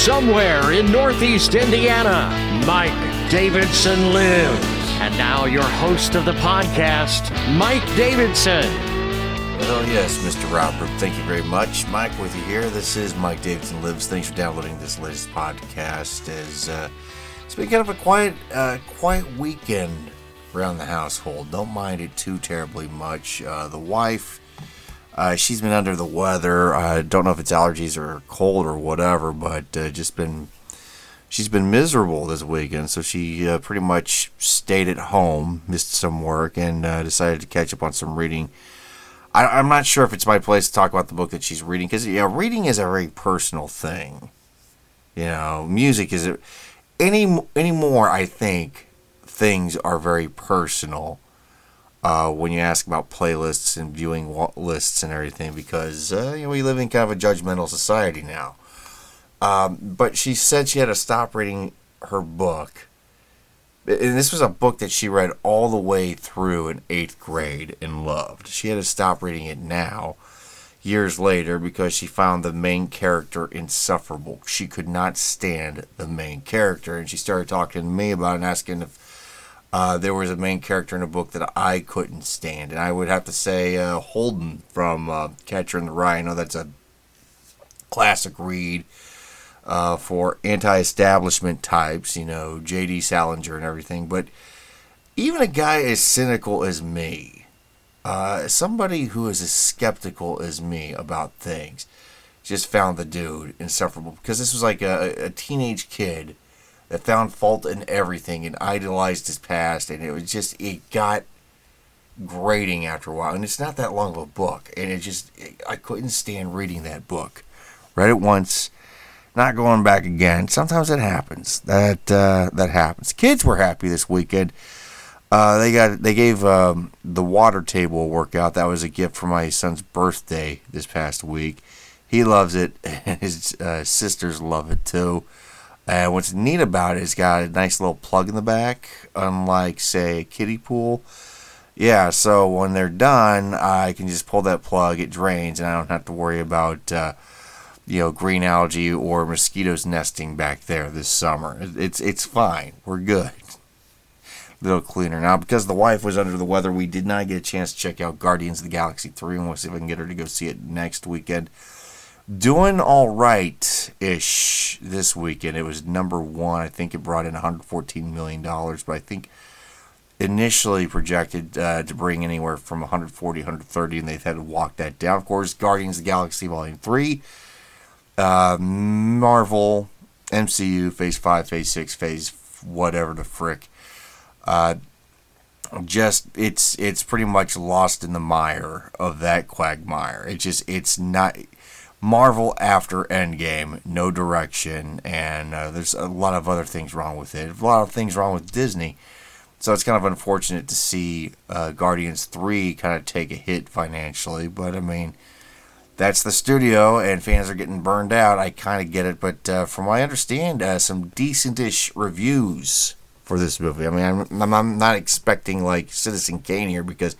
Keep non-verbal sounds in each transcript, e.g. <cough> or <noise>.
Somewhere in Northeast Indiana, Mike Davidson lives. And now, your host of the podcast, Mike Davidson. Well, yes, Mr. Robert. Thank you very much. Mike with you here. This is Mike Davidson Lives. Thanks for downloading this latest podcast. As uh, it's been kind of a quiet, uh, quiet weekend around the household. Don't mind it too terribly much. Uh, the wife, uh, she's been under the weather. I don't know if it's allergies or cold or whatever, but uh, just been she's been miserable this weekend. So she uh, pretty much stayed at home, missed some work, and uh, decided to catch up on some reading. I, am not sure if it's my place to talk about the book that she's reading because yeah, reading is a very personal thing. You know, music is a, any anymore. I think things are very personal uh, when you ask about playlists and viewing lists and everything because uh, you know we live in kind of a judgmental society now. Um, but she said she had to stop reading her book. And this was a book that she read all the way through in eighth grade and loved. She had to stop reading it now, years later, because she found the main character insufferable. She could not stand the main character. And she started talking to me about it and asking if uh, there was a main character in a book that I couldn't stand, and I would have to say uh, Holden from uh, Catcher in the Rye. I know that's a classic read uh, for anti-establishment types, you know, J.D. Salinger and everything. But even a guy as cynical as me, uh, somebody who is as skeptical as me about things, just found the dude insufferable because this was like a, a teenage kid that found fault in everything and idolized his past, and it was just it got grating after a while. And it's not that long of a book, and it just I couldn't stand reading that book. Read it once, not going back again. Sometimes it happens. That uh, that happens. Kids were happy this weekend. Uh, they got they gave um, the water table workout. That was a gift for my son's birthday this past week. He loves it, and <laughs> his uh, sisters love it too. And what's neat about it is got a nice little plug in the back, unlike say a kiddie pool. Yeah, so when they're done, I can just pull that plug. It drains, and I don't have to worry about uh, you know green algae or mosquitoes nesting back there this summer. It's it's fine. We're good. A little cleaner now because the wife was under the weather. We did not get a chance to check out Guardians of the Galaxy three, and we'll see if I can get her to go see it next weekend doing all right ish this weekend. It was number one. I think it brought in 114 million dollars, but I think initially projected uh, to bring anywhere from 140, 130, and they've had to walk that down. Of course, Guardians of the Galaxy Volume Three, uh, Marvel, MCU Phase Five, Phase Six, Phase whatever the frick. Uh, just it's it's pretty much lost in the mire of that quagmire. It just it's not Marvel after Endgame, no direction, and uh, there's a lot of other things wrong with it. A lot of things wrong with Disney. So it's kind of unfortunate to see uh, Guardians 3 kind of take a hit financially, but I mean, that's the studio, and fans are getting burned out. I kind of get it, but uh, from what I understand, uh, some decentish reviews for this movie. I mean, I'm, I'm not expecting like Citizen Kane here because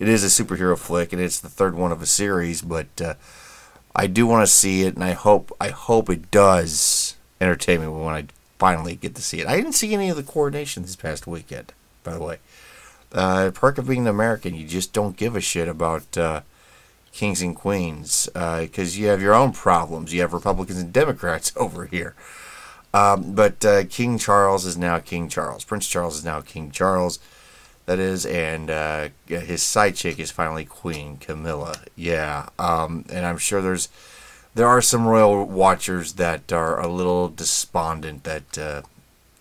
it is a superhero flick and it's the third one of a series, but uh, I do want to see it, and I hope I hope it does entertain me when I finally get to see it. I didn't see any of the coordination this past weekend, by the way. Uh, perk of being an American, you just don't give a shit about uh, kings and queens because uh, you have your own problems. You have Republicans and Democrats <laughs> over here. Um, but uh, King Charles is now King Charles. Prince Charles is now King Charles that is, and uh, his side chick is finally Queen Camilla. Yeah, um, and I'm sure there's there are some royal watchers that are a little despondent that uh,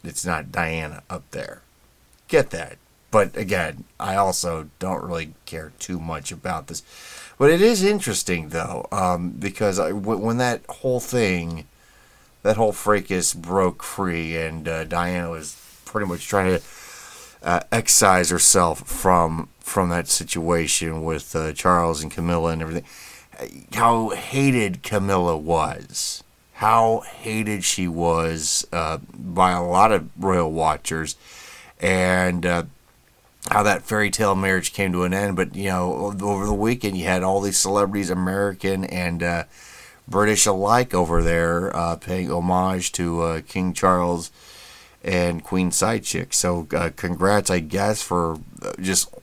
it's not Diana up there. Get that, but again, I also don't really care too much about this. But it is interesting though, um, because I, w- when that whole thing, that whole fracas broke free, and uh, Diana was pretty much trying to uh, excise herself from from that situation with uh, Charles and Camilla and everything. How hated Camilla was, how hated she was uh, by a lot of royal watchers, and uh, how that fairy tale marriage came to an end. But you know, over the weekend, you had all these celebrities, American and uh, British alike over there, uh, paying homage to uh, King Charles and Queen Side Chick. So, uh, congrats, I guess, for uh, just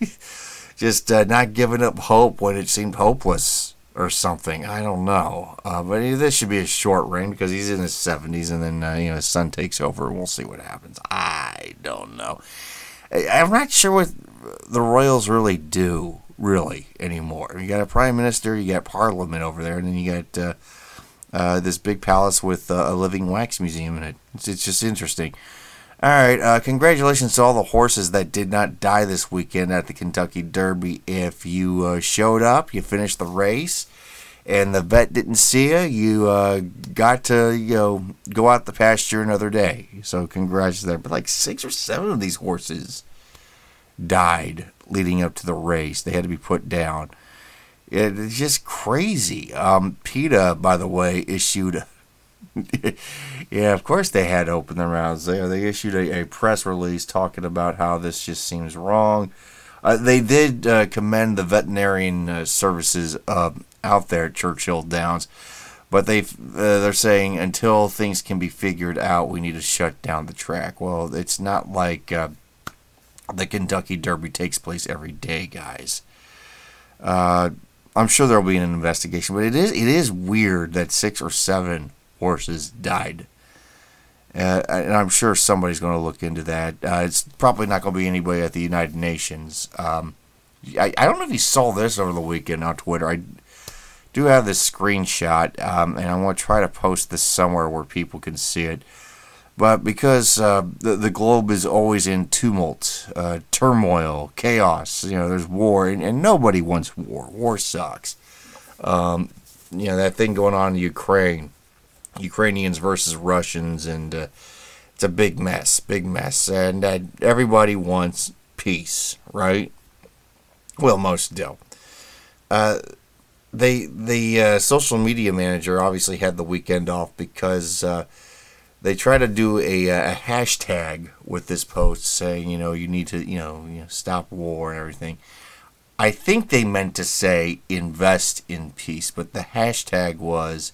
<laughs> just uh, not giving up hope when it seemed hopeless or something. I don't know, uh, but this should be a short reign because he's in his seventies, and then you know his son takes over, and we'll see what happens. I don't know. I'm not sure what the royals really do really anymore. You got a prime minister, you got parliament over there, and then you got uh, this big palace with uh, a living wax museum in it. It's, it's just interesting. All right, uh, congratulations to all the horses that did not die this weekend at the Kentucky Derby. If you uh, showed up, you finished the race, and the vet didn't see you, you uh, got to you know go out the pasture another day. So congrats there. But like six or seven of these horses died leading up to the race. They had to be put down. It's just crazy. Um, PETA, by the way, issued. <laughs> yeah, of course they had to open the rounds there. They issued a, a press release talking about how this just seems wrong. Uh, they did uh, commend the veterinarian uh, services uh, out there at Churchill Downs, but they uh, they're saying until things can be figured out, we need to shut down the track. Well, it's not like uh, the Kentucky Derby takes place every day, guys. I'm sure there'll be an investigation, but it is it is weird that six or seven horses died, uh, and I'm sure somebody's going to look into that. Uh, it's probably not going to be anybody at the United Nations. Um, I, I don't know if you saw this over the weekend on Twitter. I do have this screenshot, um, and I want to try to post this somewhere where people can see it. But because uh, the, the globe is always in tumult, uh, turmoil, chaos, you know, there's war, and, and nobody wants war. War sucks. Um, you know, that thing going on in Ukraine, Ukrainians versus Russians, and uh, it's a big mess, big mess. And uh, everybody wants peace, right? Well, most do. Uh, they the uh, social media manager obviously had the weekend off because they try to do a, a, hashtag with this post saying, you know, you need to, you know, you know, stop war and everything. I think they meant to say invest in peace, but the hashtag was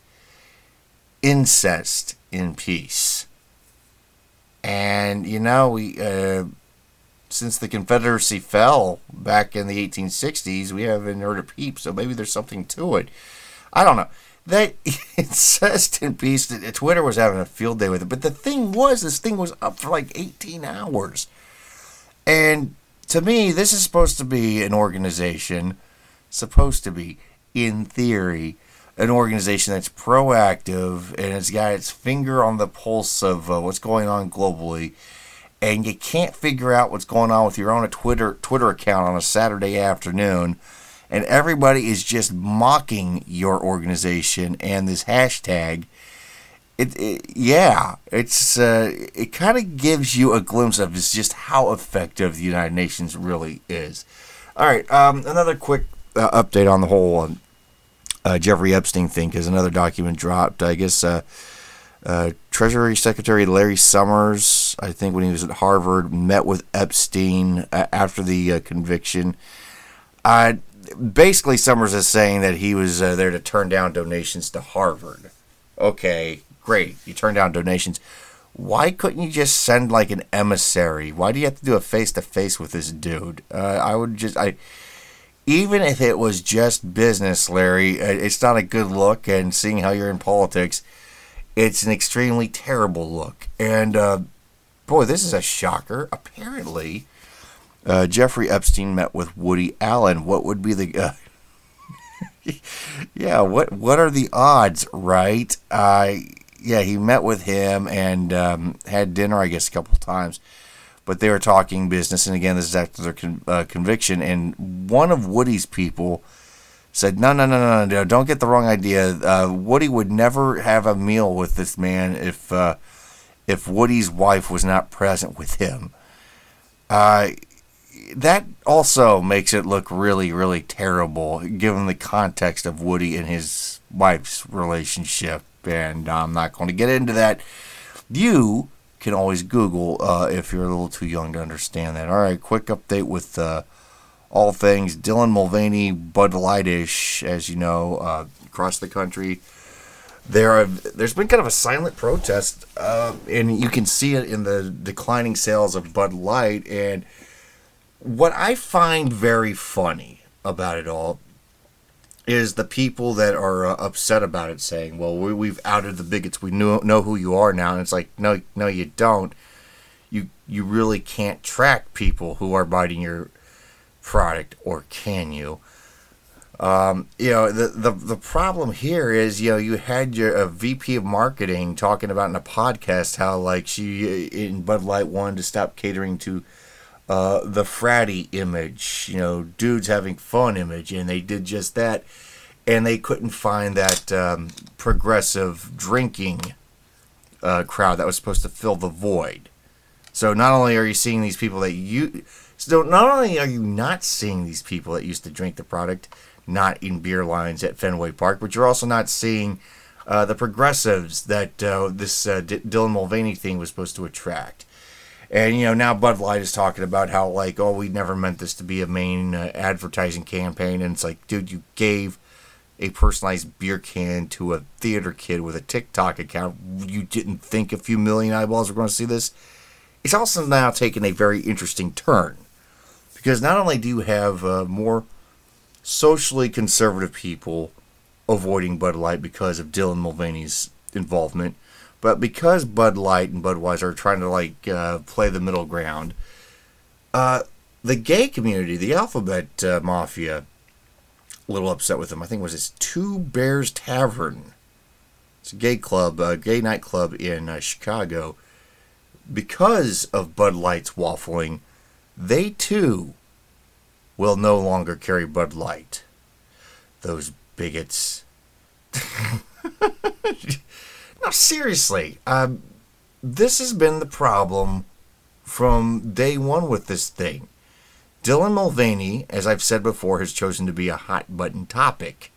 incest in peace. And you know, we uh, since the Confederacy fell back in the 1860s, we haven't heard a peep. So maybe there's something to it. I don't know <laughs> that incest in peace. Twitter was having a field day with it, but the thing was, this thing was up for like 18 hours, and to me, this is supposed to be an organization, supposed to be, in theory, an organization that's proactive and it's got its finger on the pulse of uh, what's going on globally. And you can't figure out what's going on with your own Twitter Twitter account on a Saturday afternoon and everybody is just mocking your organization and this hashtag. It, it yeah, it's uh, it kind of gives you a glimpse of just how effective the United Nations really is. All right, um, another quick uh, update on the whole um, uh, Jeffrey Epstein thing because another document dropped. I guess uh, uh, Treasury Secretary Larry Summers, I think when he was at Harvard, met with Epstein uh, after the conviction. Uh, basically Summers is saying that he was uh, there to turn down donations to Harvard. Okay, great. You turn down donations. Why couldn't you just send like an emissary? Why do you have to do a face to face with this dude? Uh, I would just I even if it was just business, Larry, uh, it's not a good look. And seeing how you're in politics, it's an extremely terrible look. And uh, boy, this is a shocker. Apparently, uh, Jeffrey Epstein met with Woody Allen. What would be the uh, <laughs> yeah? What what are the odds, right? Uh, yeah, he met with him and um, had dinner, I guess, a couple times. But they were talking business, and again, this is after their con- uh, conviction. And one of Woody's people said, "No, no, no, no, no! Don't get the wrong idea. Uh, Woody would never have a meal with this man if uh, if Woody's wife was not present with him." Uh, that also makes it look really, really terrible, given the context of Woody and his wife's relationship. And I'm not going to get into that. You can always Google uh, if you're a little too young to understand that. All right, quick update with uh, all things Dylan Mulvaney Bud Lightish, as you know, uh, across the country. There are there's been kind of a silent protest, uh, and you can see it in the declining sales of Bud Light. And what I find very funny about it all is the people that are uh, upset about it saying, "Well, we, have outed the bigots. We know know who you are now." And it's like, no, no, you don't. You you really can't track people who are biting your product, or can you? Um, you know, the, the the problem here is, you know, you had your VP of marketing talking about in a podcast how like she in Bud Light wanted to stop catering to uh, the fratty image, you know, dudes having fun image, and they did just that, and they couldn't find that um, progressive drinking uh, crowd that was supposed to fill the void. So not only are you seeing these people that you, so not only are you not seeing these people that used to drink the product, not in beer lines at Fenway Park, but you're also not seeing uh, the progressives that uh, this uh, D- Dylan Mulvaney thing was supposed to attract. And you know now Bud Light is talking about how like oh we never meant this to be a main uh, advertising campaign and it's like dude you gave a personalized beer can to a theater kid with a TikTok account you didn't think a few million eyeballs were going to see this. It's also now taken a very interesting turn because not only do you have uh, more socially conservative people avoiding Bud Light because of Dylan Mulvaney's involvement but because Bud Light and Budweiser are trying to like uh, play the middle ground, uh, the gay community, the Alphabet uh, Mafia, a little upset with them. I think it was this Two Bears Tavern. It's a gay club, a gay nightclub in uh, Chicago. Because of Bud Light's waffling, they too will no longer carry Bud Light. Those bigots. <laughs> No, seriously. Um, this has been the problem from day one with this thing. Dylan Mulvaney, as I've said before, has chosen to be a hot button topic.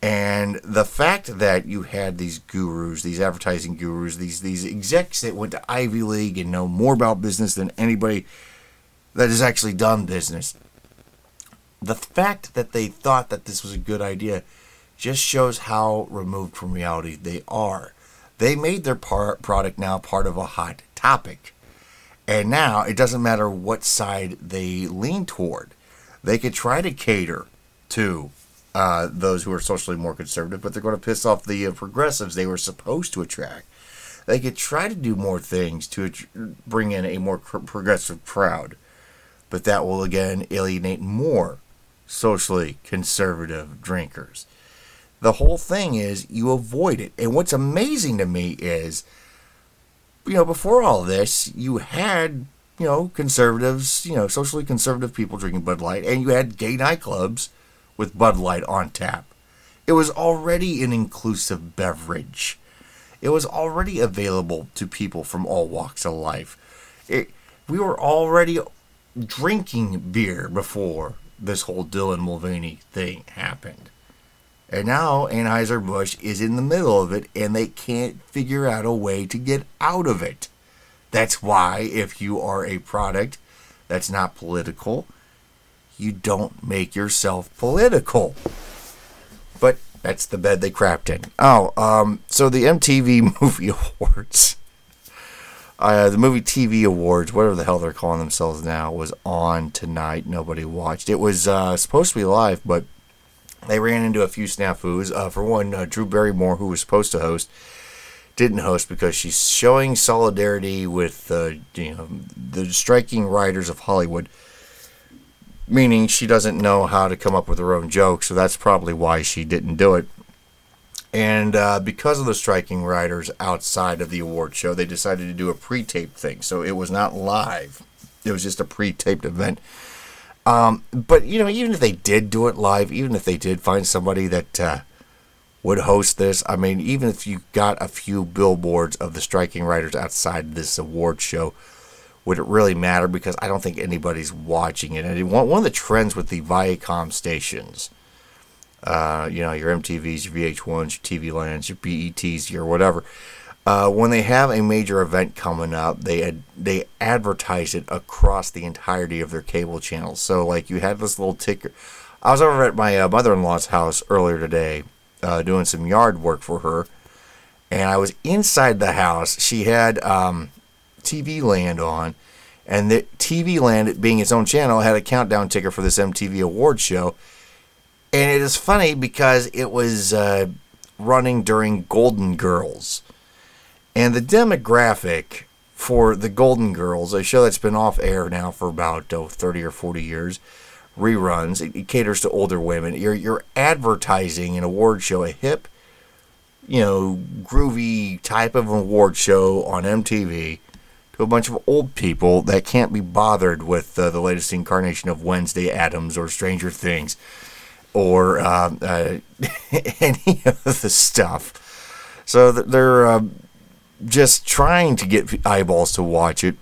And the fact that you had these gurus, these advertising gurus, these these execs that went to Ivy League and know more about business than anybody that has actually done business. The fact that they thought that this was a good idea just shows how removed from reality they are. They made their par- product now part of a hot topic. And now it doesn't matter what side they lean toward. They could try to cater to uh, those who are socially more conservative, but they're going to piss off the uh, progressives they were supposed to attract. They could try to do more things to bring in a more progressive crowd, but that will again alienate more socially conservative drinkers the whole thing is you avoid it. And what's amazing to me is, you know, before all this, you had, you know, conservatives, you know, socially conservative people drinking Bud Light, and you had gay nightclubs with Bud Light on tap. It was already an inclusive beverage. It was already available to people from all walks of life. It, we were already drinking beer before this whole Dylan Mulvaney thing happened. And now Anheuser-Busch is in the middle of it and they can't figure out a way to get out of it. That's why, if you are a product that's not political, you don't make yourself political. But that's the bed they crapped in. Oh, um, so the MTV <laughs> Movie Awards, uh, the Movie TV Awards, whatever the hell they're calling themselves now, was on tonight. Nobody watched. It was uh, supposed to be live, but they ran into a few snafus. Uh, for one, uh, Drew Barrymore, who was supposed to host, didn't host because she's showing solidarity with uh, you know the striking writers of Hollywood. Meaning she doesn't know how to come up with her own jokes, so that's probably why she didn't do it. And uh, because of the striking writers outside of the award show, they decided to do a pre-taped thing. So it was not live; it was just a pre-taped event. Um, but you know, even if they did do it live, even if they did find somebody that uh, would host this, I mean, even if you got a few billboards of the striking writers outside this award show, would it really matter? Because I don't think anybody's watching it. And one, of the trends with the Viacom stations, uh, you know, your MTVs, your VH1s, your TV Lands, your BETs, your whatever, uh, when they have a major event coming up, they ad- they advertise it across the entirety of their cable channels. So like you had this little ticker. I was over at my uh, mother-in-law's house earlier today, uh, doing some yard work for her, and I was inside the house. She had um, TV Land on, and the TV Land, being its own channel, had a countdown ticker for this MTV Award show. And it is funny because it was uh, running during Golden Girls. And the demographic for the Golden Girls, a show that's been off air now for about oh, 30 or 40 years, reruns, it, it caters to older women. You're, you're advertising an award show, a hip, you know, groovy type of award show on MTV to a bunch of old people that can't be bothered with uh, the latest incarnation of Wednesday Addams or Stranger Things or uh, uh, <laughs> any of the stuff. So they're uh, just trying to get eyeballs to watch it,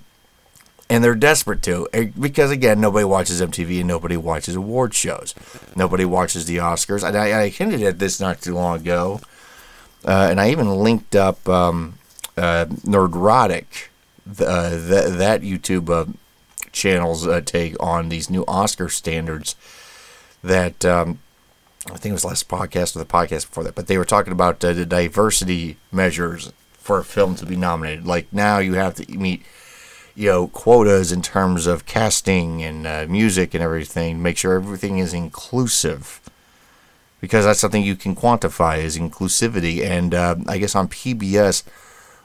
and they're desperate to eh, because again, nobody watches MTV and nobody watches award shows. Nobody watches the Oscars. And I, I hinted at this not too long ago, uh, and I even linked up um, uh, Nerdrotic uh, that that YouTube uh, channel's uh, take on these new Oscar standards. That um, I think it was last podcast or the podcast before that, but they were talking about uh, the diversity measures for a film to be nominated. Like now, you have to meet you know quotas in terms of casting and uh, music and everything. Make sure everything is inclusive because that's something you can quantify is inclusivity. And uh, I guess on PBS,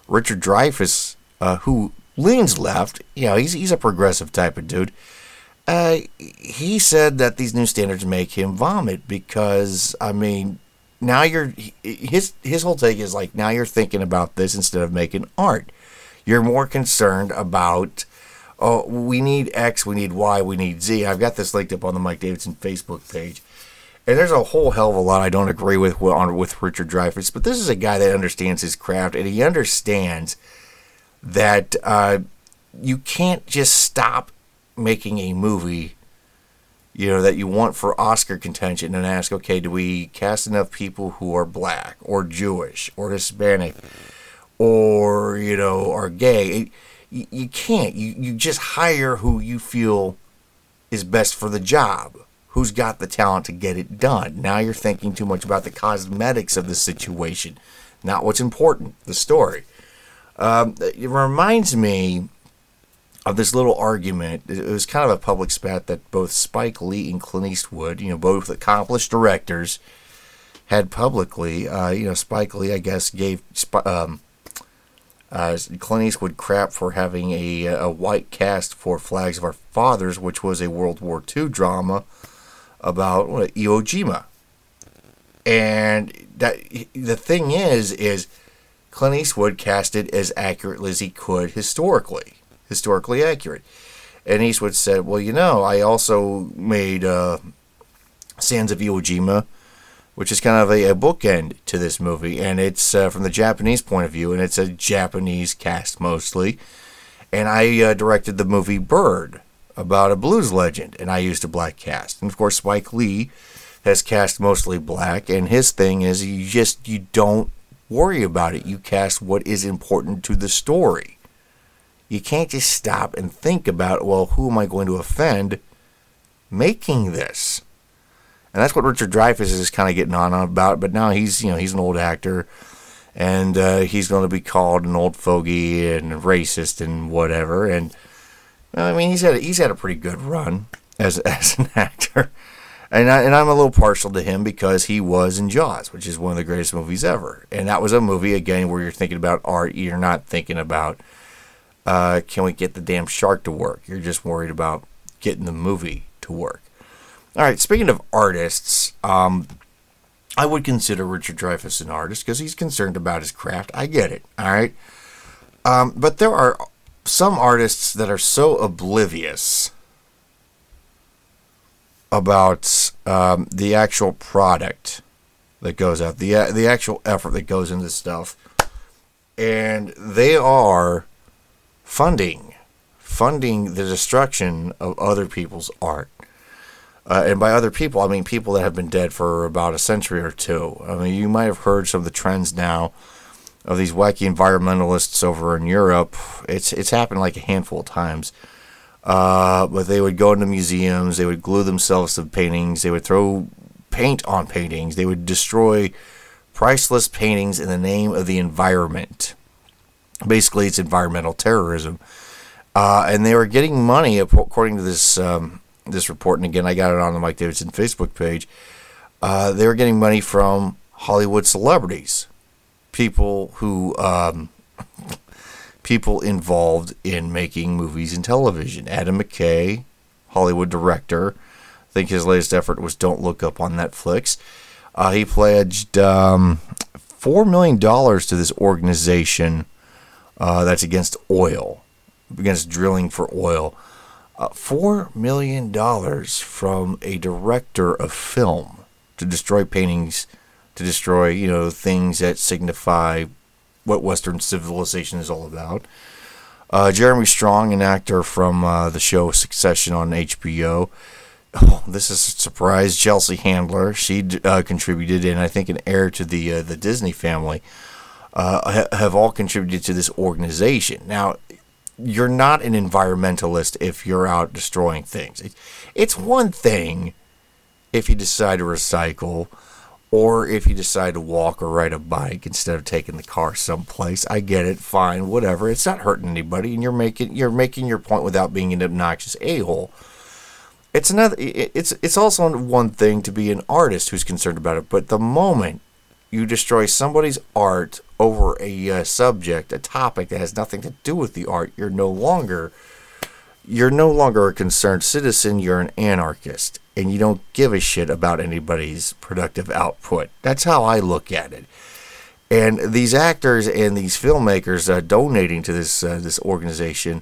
Richard Dreyfuss uh, who leans left, you know, he's, he's a progressive type of dude. Uh, he said that these new standards make him vomit because, I mean, now you're his his whole take is like now you're thinking about this instead of making art. You're more concerned about oh we need X, we need Y, we need Z. I've got this linked up on the Mike Davidson Facebook page. And there's a whole hell of a lot I don't agree with on with Richard Dreyfuss, but this is a guy that understands his craft and he understands that uh, you can't just stop making a movie you know that you want for Oscar contention and ask okay do we cast enough people who are black or Jewish or Hispanic or you know are gay? You, you can't. You, you just hire who you feel is best for the job who's got the talent to get it done. Now you're thinking too much about the cosmetics of the situation not what's important the story. Um, it reminds me of this little argument. It was kind of a public spat that both Spike Lee and Clint Eastwood, you know, both accomplished directors, had publicly. Uh, you know, Spike Lee, I guess, gave um, uh, Clint Eastwood crap for having a, a white cast for Flags of Our Fathers, which was a World War II drama about what, Iwo Jima. And that the thing is, is Clint Eastwood cast it as accurately as he could historically, historically accurate. And Eastwood said, "Well, you know, I also made uh, Sands of Iwo Jima, which is kind of a, a bookend to this movie, and it's uh, from the Japanese point of view, and it's a Japanese cast mostly. And I uh, directed the movie Bird about a blues legend, and I used a black cast. And of course, Spike Lee has cast mostly black, and his thing is you just you don't worry about it. You cast what is important to the story. You can't just stop and think about, well, who am I going to offend making this? And that's what Richard Dreyfuss is kind of getting on about. But now he's, you know, he's an old actor, and uh, he's going to be called an old fogey and racist and whatever. And I mean, he's had a, he's had a pretty good run as <laughs> as an actor and I, and I'm a little partial to him because he was in Jaws, which is one of the greatest movies ever. And that was a movie again where you're thinking about art. You're not thinking about uh, can we get the damn shark to work. You're just worried about getting the movie to work. All right. Speaking of artists, um, I would consider Richard Dreyfuss an artist because he's concerned about his craft. I get it. All right. Um, but there are some artists that are so oblivious about um, the actual product that goes out, the uh, the actual effort that goes into stuff, and they are funding funding the destruction of other people's art. Uh, and by other people, I mean people that have been dead for about a century or two. I mean, you might have heard some of the trends now of these wacky environmentalists over in Europe. It's it's happened like a handful of times. Uh, but they would go into museums, they would glue themselves to paintings, they would throw paint on paintings, they would destroy priceless paintings in the name of the environment. Basically, it's environmental terrorism. Uh, and they were getting money, according to this um, this report. And again, I got it on the Mike Davidson Facebook page. Uh, they were getting money from Hollywood celebrities people who um, <laughs> people involved in making movies and television. Adam McKay, Hollywood director. I think his latest effort was Don't Look Up on Netflix. Uh, he pledged um, four million dollars to this organization uh, that's against oil, against drilling for oil. Uh, four million dollars from a director of film to destroy paintings to destroy, you know, things that signify what Western civilization is all about. Uh, Jeremy Strong, an actor from uh, the show Succession on HBO. <laughs> Oh, this is a surprise. Chelsea Handler, she uh, contributed, and I think an heir to the uh, the Disney family, uh, ha- have all contributed to this organization. Now, you're not an environmentalist if you're out destroying things. It's one thing if you decide to recycle or if you decide to walk or ride a bike instead of taking the car someplace i get it fine whatever it's not hurting anybody and you're making you're making your point without being an obnoxious a-hole it's another it's it's also one thing to be an artist who's concerned about it but the moment you destroy somebody's art over a uh, subject a topic that has nothing to do with the art you're no longer you're no longer a concerned citizen you're an anarchist and you don't give a shit about anybody's productive output. That's how I look at it. And these actors and these filmmakers uh, donating to this uh, this organization,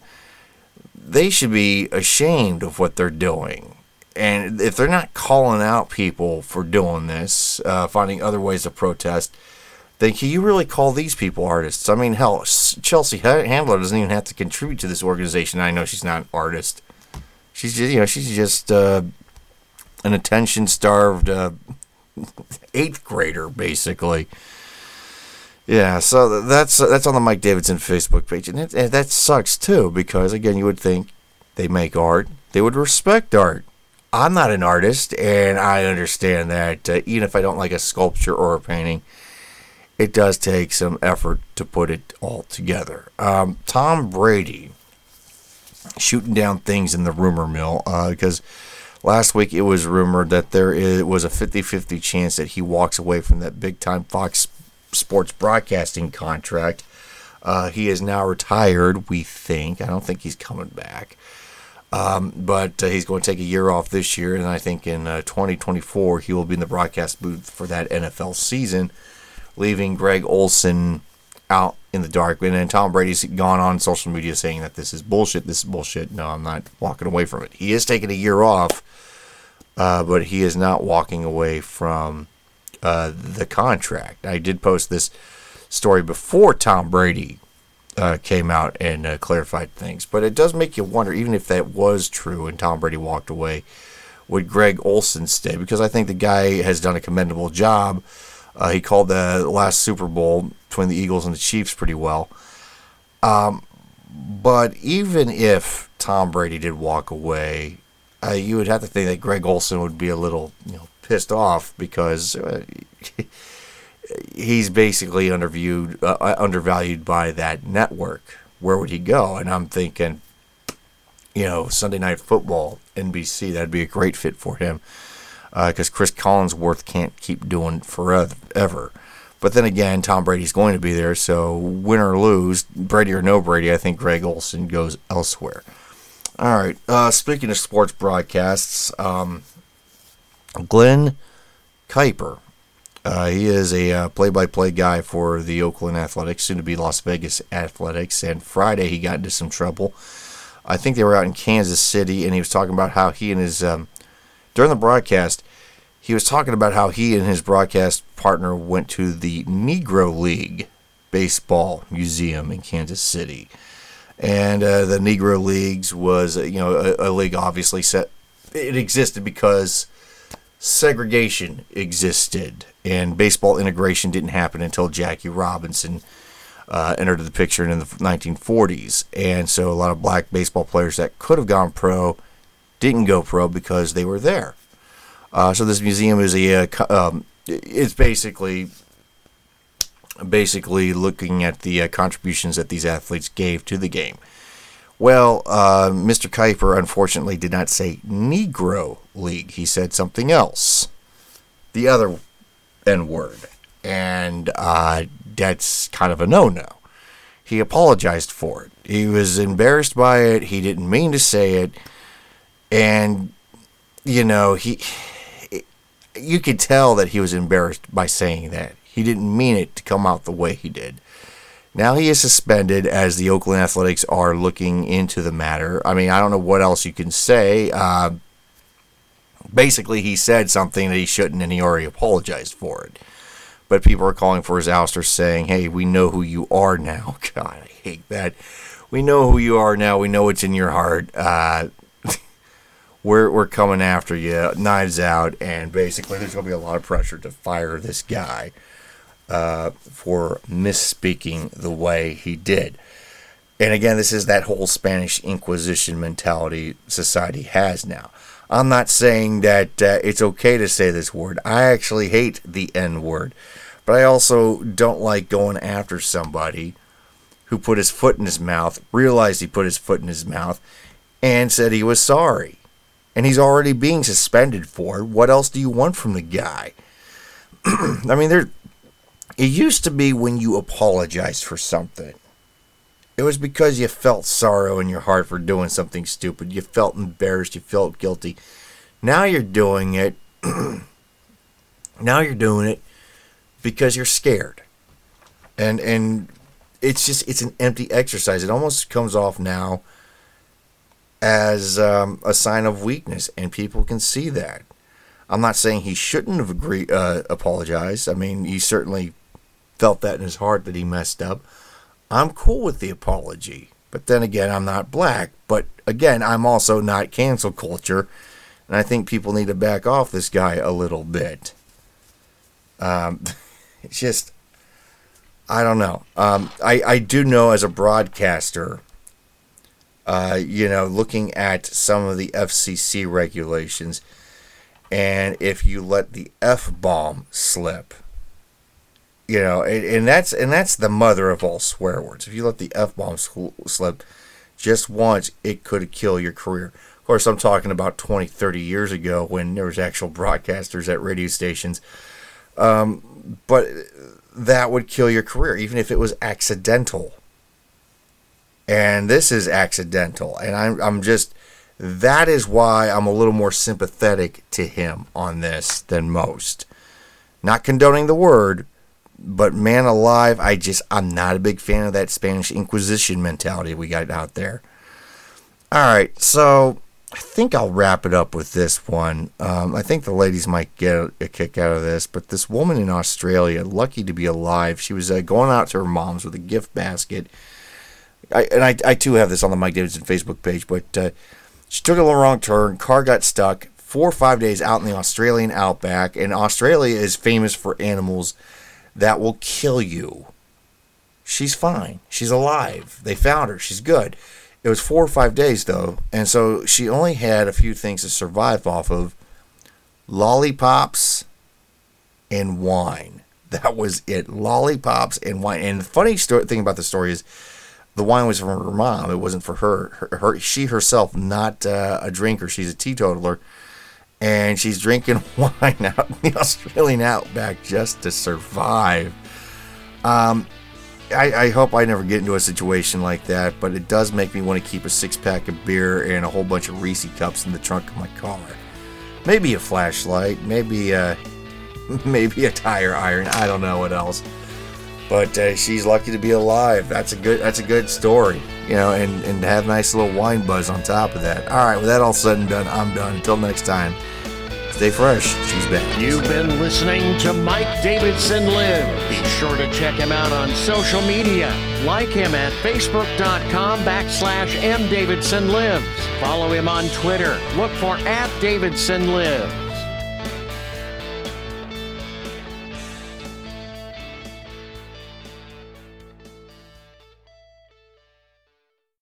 they should be ashamed of what they're doing. And if they're not calling out people for doing this, uh, finding other ways to protest, then can you really call these people artists? I mean, hell, Chelsea Handler doesn't even have to contribute to this organization. I know she's not an artist. She's just, you know, she's just uh, an attention starved uh, <laughs> eighth grader, basically. Yeah, so that's that's on the Mike Davidson Facebook page, and, it, and that sucks too because again, you would think they make art, they would respect art. I'm not an artist, and I understand that uh, even if I don't like a sculpture or a painting, it does take some effort to put it all together. Um, Tom Brady shooting down things in the rumor mill because. Uh, Last week, it was rumored that there is, was a 50 50 chance that he walks away from that big time Fox Sports broadcasting contract. Uh, he is now retired, we think. I don't think he's coming back. Um, but uh, he's going to take a year off this year, and I think in uh, 2024 he will be in the broadcast booth for that NFL season, leaving Greg Olsen out in the dark. And then Tom Brady's gone on social media saying that this is bullshit. This is bullshit. No, I'm not walking away from it. He is taking a year off uh, but he is not walking away from uh, the contract. I did post this story before Tom Brady uh, came out and uh, clarified things, but it does make you wonder, even if that was true and Tom Brady walked away, would Greg Olsen stay? Because I think the guy has done a commendable job. Uh, he called the last Super Bowl between the Eagles and the Chiefs pretty well. Um, but even if Tom Brady did walk away, uh, you would have to think that Greg Olsen would be a little, you know, pissed off because uh, <laughs> he's basically underviewed, uh, uh, undervalued by that network. Where would he go? And I'm thinking, you know, Sunday Night Football, NBC, that'd be a great fit for him because uh, Cris Collinsworth can't keep doing forever. But then again, Tom Brady's going to be there, so win or lose, Brady or no Brady, I think Greg Olsen goes elsewhere. All right. Uh, speaking of sports broadcasts, um, Glen Kuiper. Uh, he is a uh, play-by-play guy for the Oakland Athletics, soon to be Las Vegas Athletics. And Friday he got into some trouble. I think they were out in Kansas City, and he was talking about how he and his um, during the broadcast he was talking about how he and his broadcast partner went to the Negro League Baseball Museum in Kansas City and uh, the Negro Leagues was you know a, a, league obviously set it existed because segregation existed and baseball integration didn't happen until Jackie Robinson uh, entered the picture in the 1940s. And so a lot of black baseball players that could have gone pro didn't go pro because they were there. Uh, so this museum is a, uh, um, it's basically basically looking at the uh, contributions that these athletes gave to the game. Well, uh, Mr. Kuiper unfortunately did not say Negro League. He said something else, the other N word, and uh, that's kind of a no-no. He apologized for it. He was embarrassed by it. He didn't mean to say it, and you know he. You could tell that he was embarrassed by saying that. He didn't mean it to come out the way he did. Now he is suspended as the Oakland Athletics are looking into the matter. I mean, I don't know what else you can say. Uh, basically, he said something that he shouldn't, and he already apologized for it. But people are calling for his ouster, saying, "Hey, we know who you are now." <laughs> God, I hate that. We know who you are now. We know what's in your heart. Uh, <laughs> we're we're coming after you, knives out, and basically, there's going to be a lot of pressure to fire this guy uh, for misspeaking the way he did. And again, this is that whole Spanish Inquisition mentality society has now. I'm not saying that uh, it's okay to say this word. I actually hate the N word. But I also don't like going after somebody who put his foot in his mouth, realized he put his foot in his mouth, and said he was sorry. And he's already being suspended for it. What else do you want from the guy? <clears throat> I mean, there it used to be when you apologized for something. It was because you felt sorrow in your heart for doing something stupid. You felt embarrassed. You felt guilty. Now you're doing it. <clears throat> now you're doing it because you're scared. And and it's just it's an empty exercise. It almost comes off now as um, a sign of weakness, and people can see that. I'm not saying he shouldn't have agreed, uh, apologized. I mean, he certainly felt that in his heart that he messed up. I'm cool with the apology. But then again, I'm not black. But again, I'm also not cancel culture. And I think people need to back off this guy a little bit. Um, <laughs> it's just, I don't know. Um, I, I do know as a broadcaster, uh, you know, looking at some of the FCC regulations, and if you let the F bomb slip, you know, and, and, that's and that's the mother of all swear words. If you let the f bomb slip just once, it could kill your career. Of course, I'm talking about 20, 30 years ago when there was actual broadcasters at radio stations. Um, but that would kill your career, even if it was accidental. And this is accidental, and I'm I'm just that is why I'm a little more sympathetic to him on this than most. Not condoning the word, but man alive, I just I'm not a big fan of that Spanish Inquisition mentality we got out there. All right, so I think I'll wrap it up with this one. Um, I think the ladies might get a kick out of this, but this woman in Australia, lucky to be alive, she was uh, going out to her mom's with a gift basket. I, and I, I too have this on the Mike Davidson Facebook page, but uh, she took a little wrong turn. Car got stuck. Four or five days out in the Australian outback, and Australia is famous for animals that will kill you. She's fine. She's alive. They found her. She's good. It was four or five days, though, and so she only had a few things to survive off of lollipops and wine. That was it. Lollipops and wine. And the funny story, thing about the story is the wine was from her mom. It wasn't for her. her, her she herself, not uh, a drinker. She's a teetotaler and she's drinking <laughs> wine out in the Australian outback just to survive. Um, I, I, hope I never get into a situation like that, but it does make me want to keep a six pack of beer and a whole bunch of Reese cups in the trunk of my car. Maybe a flashlight, maybe a, <laughs> maybe a tire iron. I don't know what else. But uh, she's lucky to be alive. That's a good. That's a good story, you know, and and have nice little wine buzz on top of that. All right, with that all said and done, I'm done. Until next time. Stay fresh. She's back. You've been listening to Mike Davidson Live. Be sure to check him out on social media. Like him at facebook.com backslash mdavidsonlives. Follow him on Twitter. Look for at Davidson Live.